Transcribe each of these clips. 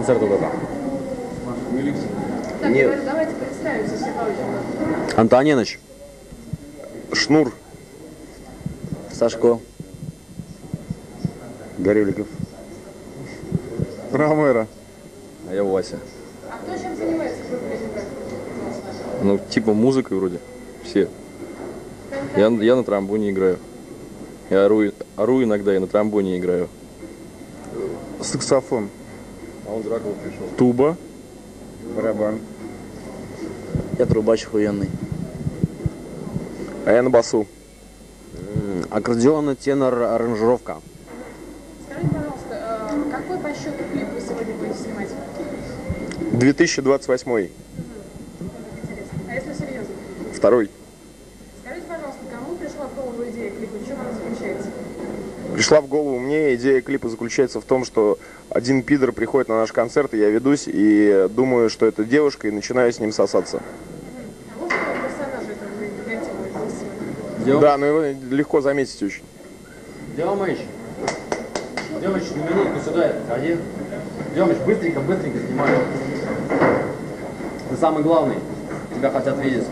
концерта вот это. Так, Не- говорю, давайте представимся. Антоненыч. Шнур. Сашко. Гореликов. Ромеро. А я Вася. А кто чем занимается в группе Ленинград? Ну, типа музыкой вроде. Все. Я, я на тромбоне играю. Я ору, ору иногда и на тромбоне играю. Саксофон. А он Дракула пришел. Туба. Барабан. Я трубач охуенный. А я на басу. Аккордеон, тенор, аранжировка. Скажите, пожалуйста, э, какой по счету клип вы сегодня будете снимать? 2028. Интересно. А если серьезно? Второй. Скажите, пожалуйста, кому пришла в голову идея клипа? В чем она заключается? Пришла в голову мне идея клипа заключается в том, что один пидор приходит на наш концерт, и я ведусь, и думаю, что это девушка, и начинаю с ним сосаться. А здесь? Да, но его легко заметить очень. Демыч, Демыч, на минутку сюда, ходи. Демыч, быстренько, быстренько снимай. Ты самый главный. Тебя хотят видеть.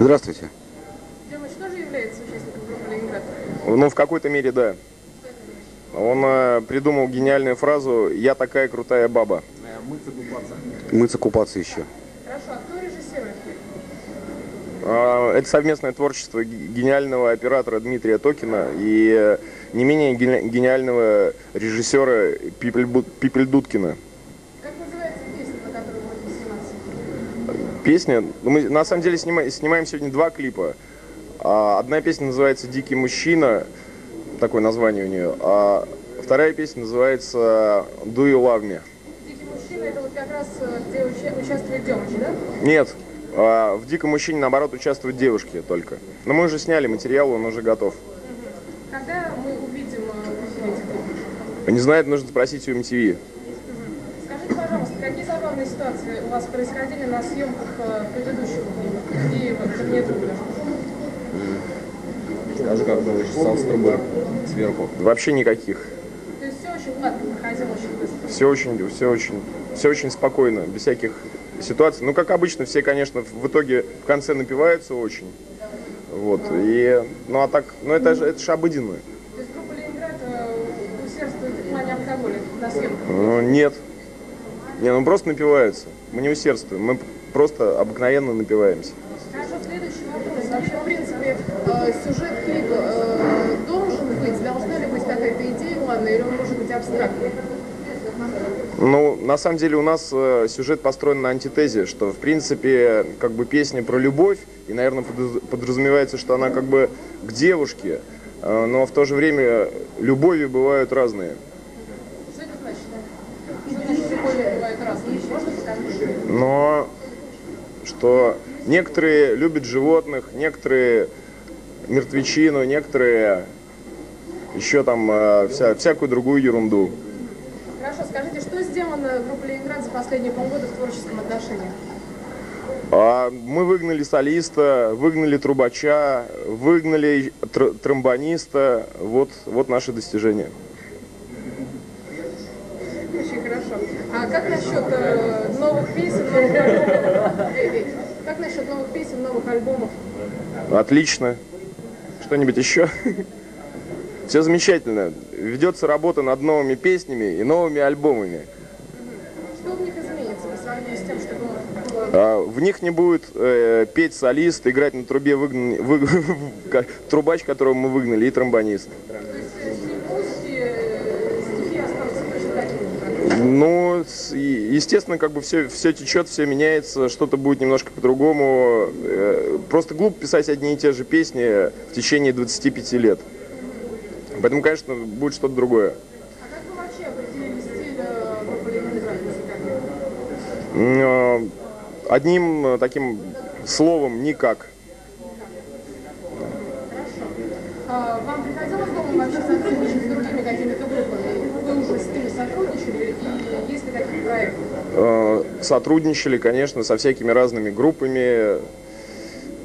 Здравствуйте. Является участником группы Ленинград? Ну, в какой-то мере, да. Он э, придумал гениальную фразу «Я такая крутая баба». Мыться, купаться еще. Хорошо, а кто режиссирует клип? А, Это совместное творчество ге- гениального оператора Дмитрия Токина и э, не менее гени- гениального режиссера Пипель- Дудкина. Как называется песня, на которой будете сниматься? Песня, ну, мы на самом деле снима- снимаем сегодня два клипа. А, Одна песня называется «Дикий мужчина», такое название у нее, а вторая песня называется «Do you love me?». Дикий мужчина это вот как раз э, где уча- участвует Демыч, да? Нет, а, в «Диком мужчине» наоборот участвуют девушки только. Но мы уже сняли материал, он уже готов. Когда мы увидим э, в эти клипы? Не знаю, нужно спросить у MTV. Скажите, пожалуйста, какие забавные ситуации у вас происходили на съемках э, предыдущего клипа? И вот «Вернее друга»? Скажи, как было чесал с трубы сверху. Вообще никаких. То есть все очень гладко проходило, очень быстро. Все очень, все очень, все очень спокойно, без всяких ситуаций. Ну, как обычно, все, конечно, в итоге в конце напиваются очень. Вот. И, ну, а так, ну, это же, это же обыденно. То есть группа Ленинград э, усердствует в плане алкоголя на съемках? Ну, нет. Не, ну просто напиваются. Мы не усердствуем, мы просто обыкновенно напиваемся. Хорошо, следующий вопрос. Вообще, в принципе, э, сюжет клипа э, должен быть, должна ли быть какая-то идея главная, или он может быть абстрактный? Ну, на самом деле у нас э, сюжет построен на антитезе, что, в принципе, как бы песня про любовь, и, наверное, подразумевается, что она как бы к девушке, э, но в то же время любови бывают разные. Что это значит? Бывает разные? Но что некоторые любят животных, некоторые мертвечину, некоторые еще там э, вся, всякую другую ерунду. Хорошо, скажите, что сделано группой Ленинград за последние полгода в творческом отношении? А мы выгнали солиста, выгнали трубача, выгнали тр- тромбониста. Вот, вот наши достижения. Очень хорошо. А как насчет э, новых песен, новых альбомов? Эй, эй, Как насчет новых песен, новых альбомов? Отлично. Что-нибудь еще? Все замечательно. Ведется работа над новыми песнями и новыми альбомами. Что в них изменится по сравнению с тем, что было? было? А, В них не будет э, петь солист, играть на трубе выгнан- вы- трубач, которого мы выгнали, и тромбонист. Ну, естественно, как бы все, все течет, все меняется, что-то будет немножко по-другому. Э, Просто глупо писать одни и те же песни в течение 25 лет. Поэтому, конечно, будет что-то другое. А как вы вообще определили стиль группы Ленинград э, Одним э, таким словом никак. А вам приходилось дома вообще сотрудничать с другими какими-то группами? Вы уже с ними сотрудничали? И есть ли такие проекты? Э, Сотрудничали, конечно, со всякими разными группами.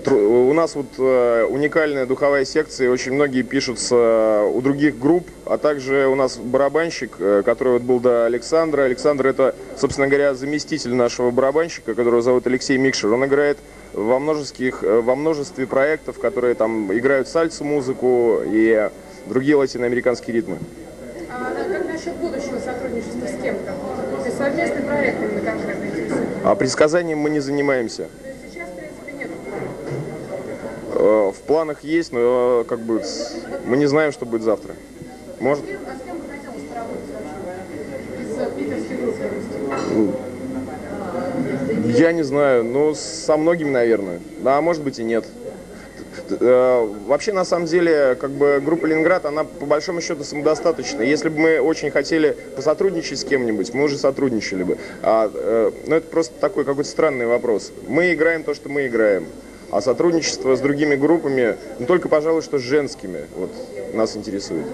У нас вот э, уникальная духовая секция, очень многие пишутся э, у других групп, а также у нас барабанщик, э, который вот был до Александра. Александр это, собственно говоря, заместитель нашего барабанщика, которого зовут Алексей Микшер. Он играет во, множеских, во множестве проектов, которые там играют сальсу музыку и другие латиноамериканские ритмы. А как насчет будущего сотрудничества с кем-то? Совместный проект именно конкретно. А предсказанием мы не занимаемся. То есть сейчас, в принципе, нет. Э, В планах есть, но э, как бы мы не знаем, что будет завтра. Может, э. Я не знаю, ну, со многими, наверное. Да, а может быть и нет. Э, Вообще, на самом деле, как бы группа Ленинград, она по большому счету самодостаточна. Если бы мы очень хотели посотрудничать с кем-нибудь, мы уже сотрудничали бы. А, э, ну, это просто такой какой-то странный вопрос. Мы играем то, что мы играем. А сотрудничество с другими группами, ну, только, пожалуй, что с женскими, вот, нас интересует.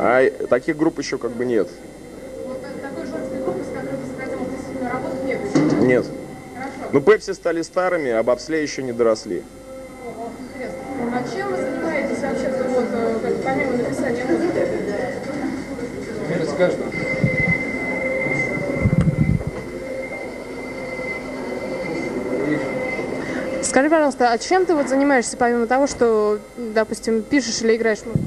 А таких групп еще как бы нет. Вот та- такой женской группы, с которой ты захотел действительно работать, нет. Ну, Пепси стали старыми, а бобслей еще не доросли. А чем вы занимаетесь вообще, вот, э, помимо написания музыки? Мира Скажи, пожалуйста, а чем ты вот занимаешься, помимо того, что, допустим, пишешь или играешь музыку?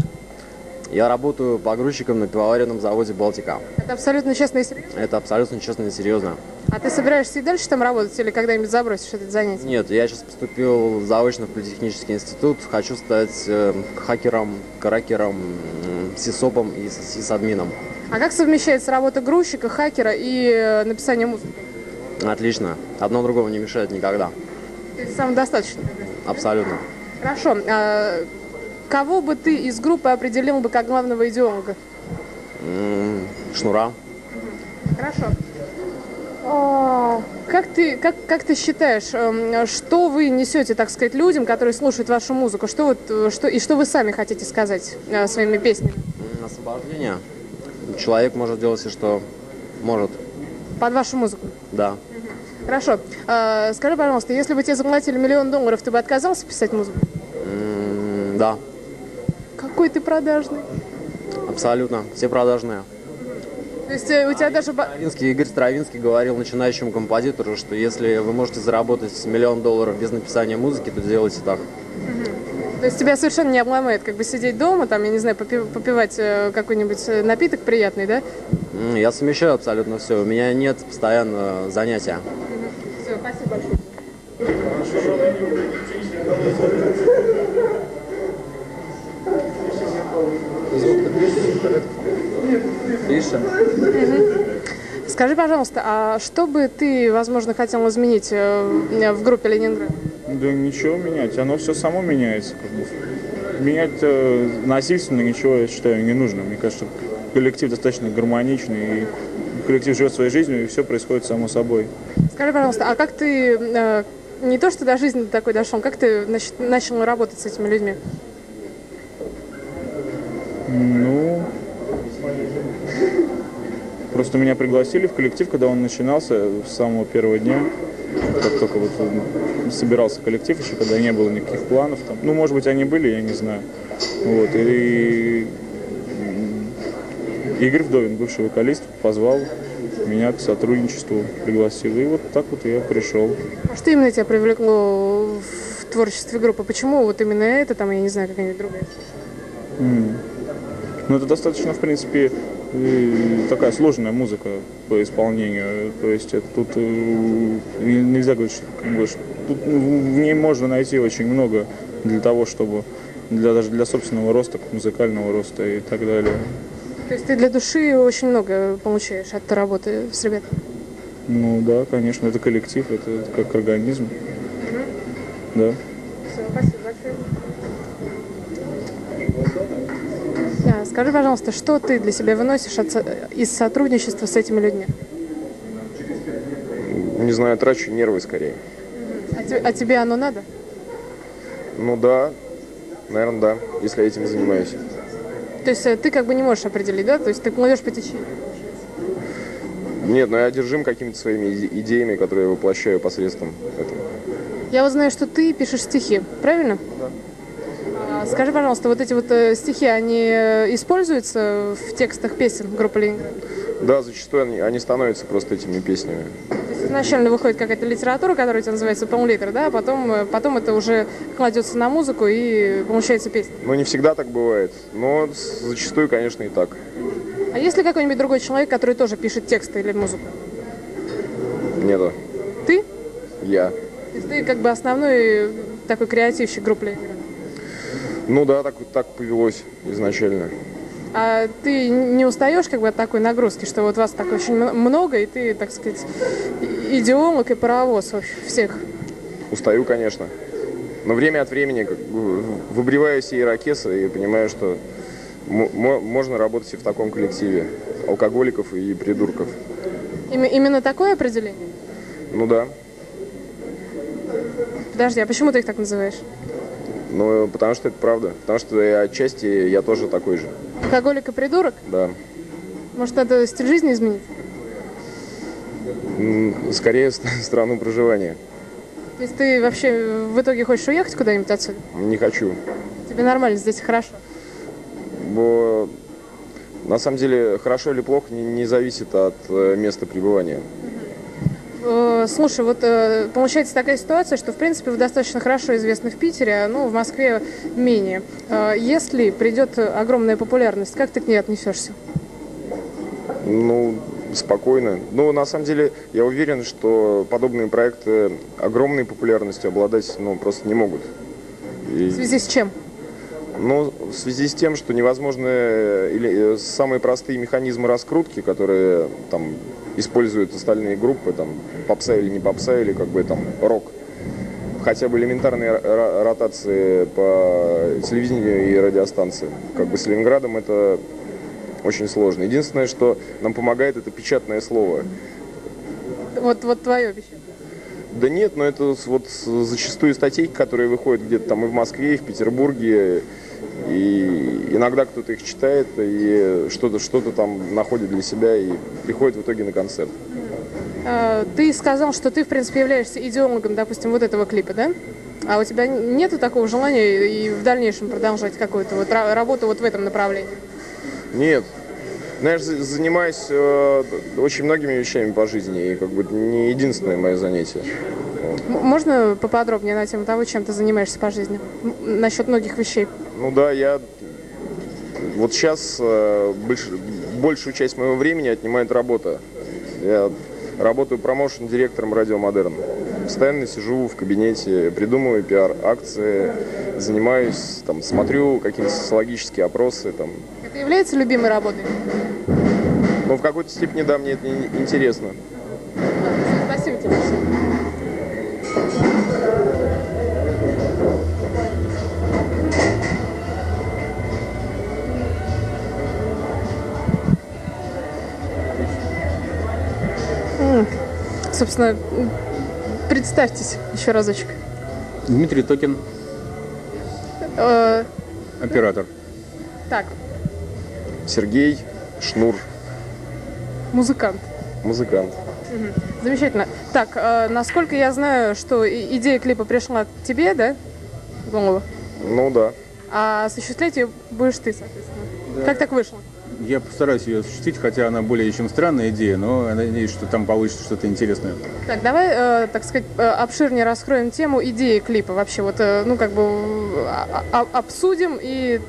Я работаю погрузчиком на пивоваренном заводе «Балтика». Это абсолютно честно и серьезно. Это абсолютно честно и серьезно. А ты собираешься и дальше там работать или когда-нибудь забросишь это занятие? Нет, я сейчас поступил заочно в политехнический институт. Хочу стать э, хакером, кракером, м, сисопом и с- сисадмином. А как совмещается работа грузчика, хакера и э, написание музыки? Отлично. Одно другого не мешает никогда. Самодостаточно. Абсолютно. Хорошо. А кого бы ты из группы определил бы как главного идеолога? Шнура. Хорошо. А, Как ты, как, как ты считаешь, эм, что вы несете, так сказать, людям, которые слушают вашу музыку? Что вот, что, и что вы сами хотите сказать э, своими песнями? Освобождение. Человек может делать все, что может. Под вашу музыку. Да. Хорошо. А, Скажи, пожалуйста, если бы тебе заплатили миллион долларов, ты бы отказался писать музыку? Да. Какой ты продажный. Абсолютно. Все продажные. То есть э, у тебя даже... ба- Стравинский, Игорь Стравинский говорил начинающему композитору, что если вы можете заработать миллион долларов без написания музыки, то делайте так. То есть тебя совершенно не обломает, как бы сидеть дома, там, я не знаю, попи- попивать э, какой-нибудь э, напиток приятный, да? Я совмещаю абсолютно все. У меня нет постоянно занятия. Все, спасибо большое. Пишем. Скажи, пожалуйста, а что бы ты, возможно, хотел изменить э, в группе Ленинград? Да ничего менять, оно все само меняется. Менять э, насильственно ничего, я считаю, не нужно. Мне кажется, коллектив достаточно гармоничный, и коллектив живет своей жизнью, и все происходит само собой. Скажи, пожалуйста, а как ты, э, не то что до жизни такой дошел, как ты нач- начал работать с этими людьми? Ну, просто меня пригласили в коллектив, когда он начинался с самого первого дня. Как только вот собирался коллектив, еще когда не было никаких планов там. Ну, может быть, они были, я не знаю. Вот, и Игорь Вдовин, бывший вокалист, позвал меня к сотрудничеству, пригласил. И вот так вот я пришел. А что именно тебя привлекло в творчестве группы? Почему вот именно это, там, я не знаю, какая-нибудь другая? Ну, это достаточно, в принципе, э, такая сложная музыка по исполнению. То есть это тут э, не- нельзя говорить, что тут ну, в ней можно найти очень много для того, чтобы для, даже для собственного роста, музыкального роста и так далее. То есть ты для души очень много получаешь от работы с ребятами? Ну да, конечно, это коллектив, это, это как организм. Да. Все, спасибо большое. Да, скажи, пожалуйста, что ты для себя выносишь от из сотрудничества с этими людьми? Не знаю, трачу нервы скорее. А, те- а тебе оно надо? Ну да, наверное, да, если я этим занимаюсь. То есть э, ты как бы не можешь определить, да? То есть ты плывешь по течению. Нет, но я одержим какими-то своими иде- идеями, которые я воплощаю посредством этого. Я вот знаю, что ты пишешь стихи, правильно? Да. Скажи, пожалуйста, вот эти вот э, стихи, они э, используются в текстах песен группы Ленинград? Да, зачастую они, они становятся просто этими песнями. Изначально выходит какая-то литература, которая у тебя называется пол-литр, да, а потом, э, потом это уже кладется на музыку и получается песня. Но не всегда так бывает, но зачастую, конечно, и так. А есть ли какой-нибудь другой человек, который тоже пишет тексты или музыку? Нету. Ты? Я. То есть ты как бы основной такой креативщик группы. Ну да, так, так повелось изначально. А ты не устаешь как бы от такой нагрузки, что вот вас так очень много, и ты, так сказать, идеолог и паровоз всех? Устаю, конечно. Но время от времени как бы выбриваю себе ирокесы и понимаю, что мо- мо- можно работать и в таком коллективе. Алкоголиков и придурков. Именно, именно такое определение? Ну да. Подожди, а почему ты их так называешь? Ну, потому что это правда. Потому что я отчасти я тоже такой же. Алкоголик и придурок? Да. Может, надо стиль жизни изменить? Скорее ст- страну проживания. То есть ты вообще в итоге хочешь уехать куда-нибудь отсюда? Не хочу. Тебе нормально, здесь хорошо. Бо на самом деле хорошо или плохо не, не зависит от э, места пребывания. Слушай, вот э, получается такая ситуация, что в принципе вы достаточно хорошо известны в Питере, а, ну в Москве менее. Э, Если придет огромная популярность, как ты к ней отнесешься? Ну, спокойно. Ну, на самом деле, я уверен, что подобные проекты огромной популярностью обладать, ну, просто не могут. И- В связи с чем? Ну, в связи с тем, что невозможны э, или самые простые механизмы раскрутки, которые там используют остальные группы, там попса или не попса, или как бы там рок. Хотя бы элементарные ро- ро- ротации по телевидению и радиостанции. Как бы с Ленинградом это очень сложно. Единственное, что нам помогает, это печатное слово. Вот, вот твое обещание. Да нет, но это вот зачастую статейки, которые выходят где-то там и в Москве, и в Петербурге, и иногда кто-то их читает и что-то что там находит для себя и приходит в итоге на концерт. Э, Ты сказал, что ты, в принципе, являешься идеологом, допустим, вот этого клипа, да? А у тебя нету такого желания и в дальнейшем продолжать какую-то вот ра- работу вот в этом направлении? Нет. Знаешь, за- занимаюсь э, очень многими вещами по жизни, и как бы не единственное мое занятие. Можно поподробнее на тему того, чем ты занимаешься по жизни? Насчет многих вещей. Ну да, я вот сейчас э, больш- большую часть моего времени отнимает работа. Я работаю промоушен-директором радио Модерн. Постоянно сижу в кабинете, придумываю пиар-акции, занимаюсь, там, смотрю какие-то социологические опросы. Там. Это является любимой работой? Но в какой-то степени, да, мне это интересно. Собственно, представьтесь еще разочек. Дмитрий Токин, Э, оператор. так, Сергей Шнур, музыкант. музыкант. Замечательно. Так, э, насколько я знаю, что идея клипа пришла к тебе, да, голову? Ну да. А осуществлять ее будешь ты, соответственно. Как так вышло? Я постараюсь ее осуществить, хотя она более чем странная идея, но я надеюсь, что там получится что-то интересное. Так, давай, э, так сказать, э, обширнее раскроем тему идеи клипа вообще. Вот, э, ну, как бы э, а- а- обсудим и...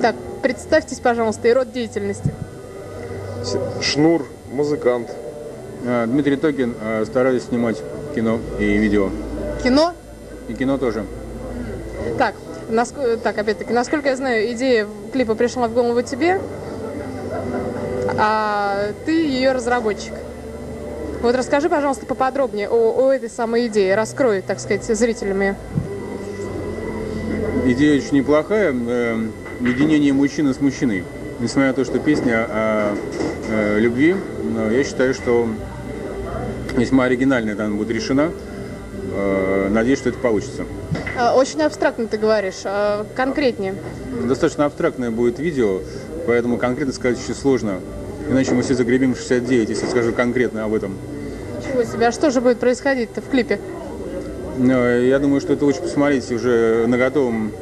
Так, представьтесь, пожалуйста, и род деятельности. Шнур, музыкант. А, Дмитрий Токин, а, стараюсь снимать кино и видео. Кино? И кино тоже. Так, наск- так, опять-таки, насколько я знаю, идея клипа пришла в голову тебе, а ты ее разработчик. Вот расскажи, пожалуйста, поподробнее о, о этой самой идее. Раскрой, так сказать, зрителям ее. Идея очень неплохая. э, Единение мужчины с мужчиной. Несмотря на то, что песня о э, любви, но я считаю, что весьма оригинально она будет решена. Э, Надеюсь, что это получится. А, Очень абстрактно ты говоришь, а конкретнее. Достаточно абстрактное будет видео. Поэтому конкретно сказать очень сложно. Иначе мы все загребем 69, если скажу конкретно об этом. Чего себе? А что же будет происходить-то в клипе? Я думаю, что это лучше посмотреть уже на готовом.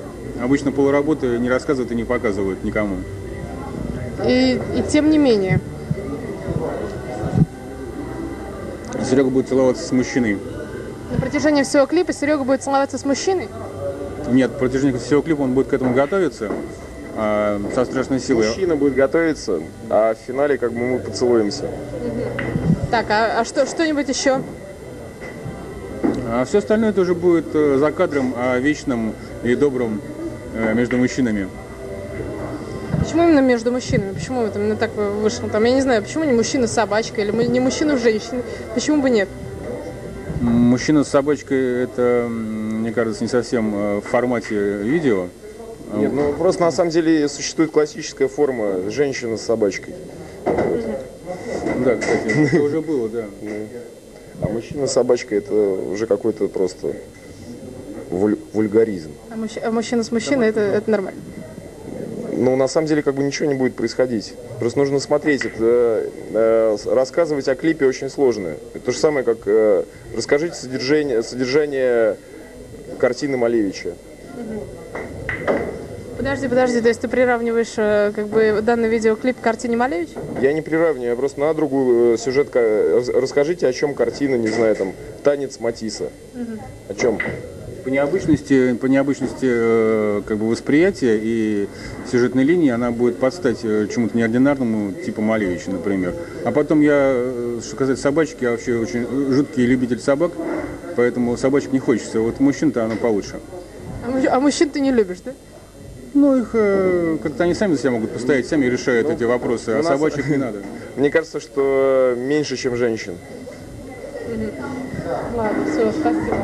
Обычно полуработы не рассказывают и не показывают никому. И, и тем не менее. Серега будет целоваться с мужчиной. На протяжении всего клипа Серега будет целоваться с мужчиной? Нет, в протяжении всего клипа он будет к этому готовиться а, со страшной силой. Мужчина будет готовиться, а в финале как бы мы поцелуемся. Так, а, а что, что-нибудь еще? А все остальное тоже будет э, за кадром о вечном и добром э, между мужчинами. Почему именно между мужчинами? Почему это именно так вышло? Там, я не знаю, почему не мужчина с собачкой или не мужчина с женщиной? Почему бы нет? Мужчина с собачкой это, мне кажется, не совсем э, в формате видео. Нет, ну просто на самом деле существует классическая форма женщина с собачкой. Да, кстати, это уже было, да. А мужчина с собачкой это уже какой-то просто вуль- вульгаризм. А, а мужчина с мужчиной это, это нормально. Но на самом деле как бы ничего не будет происходить. Просто нужно смотреть. Это, э, с- рассказывать о клипе очень сложно. Это то же самое, как э, расскажите содержание, содержание картины Малевича. Подожди, подожди, то есть ты приравниваешь э, как бы данный видеоклип к картине Малевич? Я не приравниваю, я просто на другую э, сюжетка. Рас- Расскажите, о чем картина, не знаю, там, танец Матисса. О чем? По необычности, по необычности э, как бы восприятия и сюжетной линии она будет подстать э, чему-то неординарному, типа Малевича, например. А потом я, э, что касается собачки, я вообще очень жуткий любитель собак, поэтому собачек не хочется. Вот мужчин-то оно получше. А, а мужчин ты не любишь, да? Ну, их э, как-то они сами за себя могут постоять, сами решают эти вопросы, а нас- собачек не надо. Мне кажется, что меньше, чем женщин. Ладно, все, спасибо.